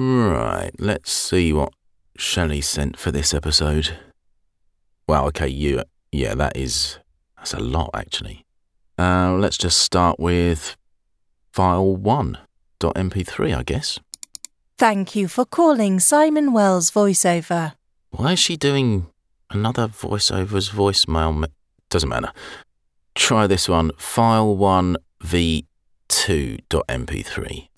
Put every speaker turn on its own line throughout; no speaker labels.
Right, let's see what Shelley sent for this episode. Well, okay, you. Yeah, that is. That's a lot, actually. Uh, let's just start with file 1.mp3, I guess.
Thank you for calling Simon Wells voiceover.
Why is she doing another voiceover's voicemail? Me- Doesn't matter. Try this one, file 1v2.mp3.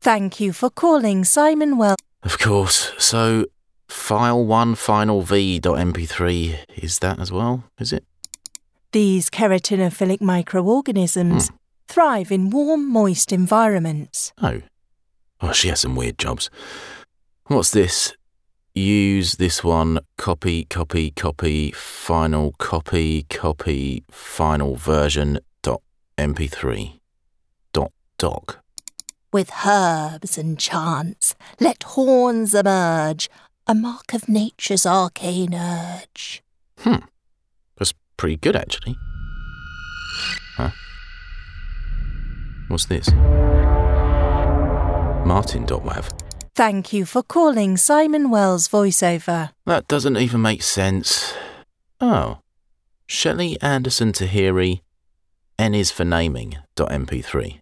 Thank you for calling Simon Well.
Of course. So, file 1 final v.mp3 is that as well, is it?
These keratinophilic microorganisms hmm. thrive in warm, moist environments.
Oh. Oh, she has some weird jobs. What's this? Use this one, copy, copy, copy, final, copy, copy, final version dot mp3 dot doc.
With herbs and chants, let horns emerge, a mark of nature's arcane urge.
Hmm. That's pretty good, actually. Huh? What's this? Martin.wav.
Thank you for calling Simon Wells voiceover.
That doesn't even make sense. Oh. Shelley Anderson Tahiri, N is for naming, dot mp3.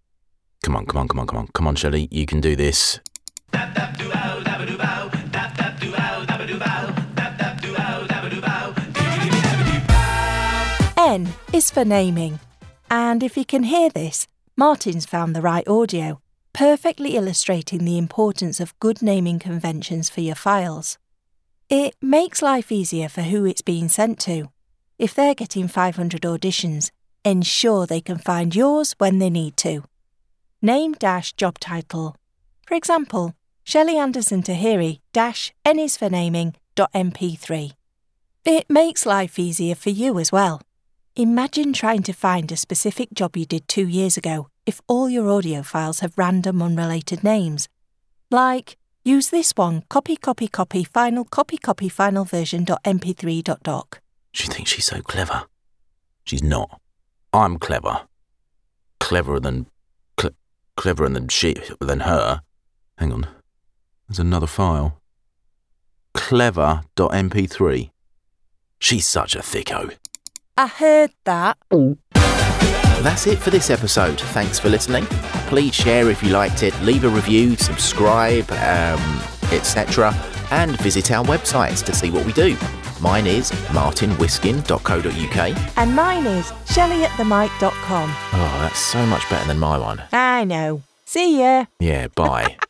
Come on, come on, come on, come on, come on, Shelley, you can do this.
N is for naming. And if you can hear this, Martin's found the right audio, perfectly illustrating the importance of good naming conventions for your files. It makes life easier for who it's being sent to. If they're getting 500 auditions, ensure they can find yours when they need to. Name dash job title. For example, Shelley Anderson Tahiri dash N is for naming dot mp3. It makes life easier for you as well. Imagine trying to find a specific job you did two years ago if all your audio files have random unrelated names. Like, use this one, copy, copy, copy, final, copy, copy, final version dot mp3 dot doc.
She thinks she's so clever. She's not. I'm clever. Cleverer than. Cle- cleverer than she. than her. Hang on. There's another file. Clever.mp3. She's such a thicko.
I heard that.
That's it for this episode. Thanks for listening. Please share if you liked it, leave a review, subscribe, um, etc. And visit our websites to see what we do. Mine is martinwhiskin.co.uk.
And mine is shelleyatthemic.com.
Oh, that's so much better than my one.
I know. See ya.
Yeah, bye.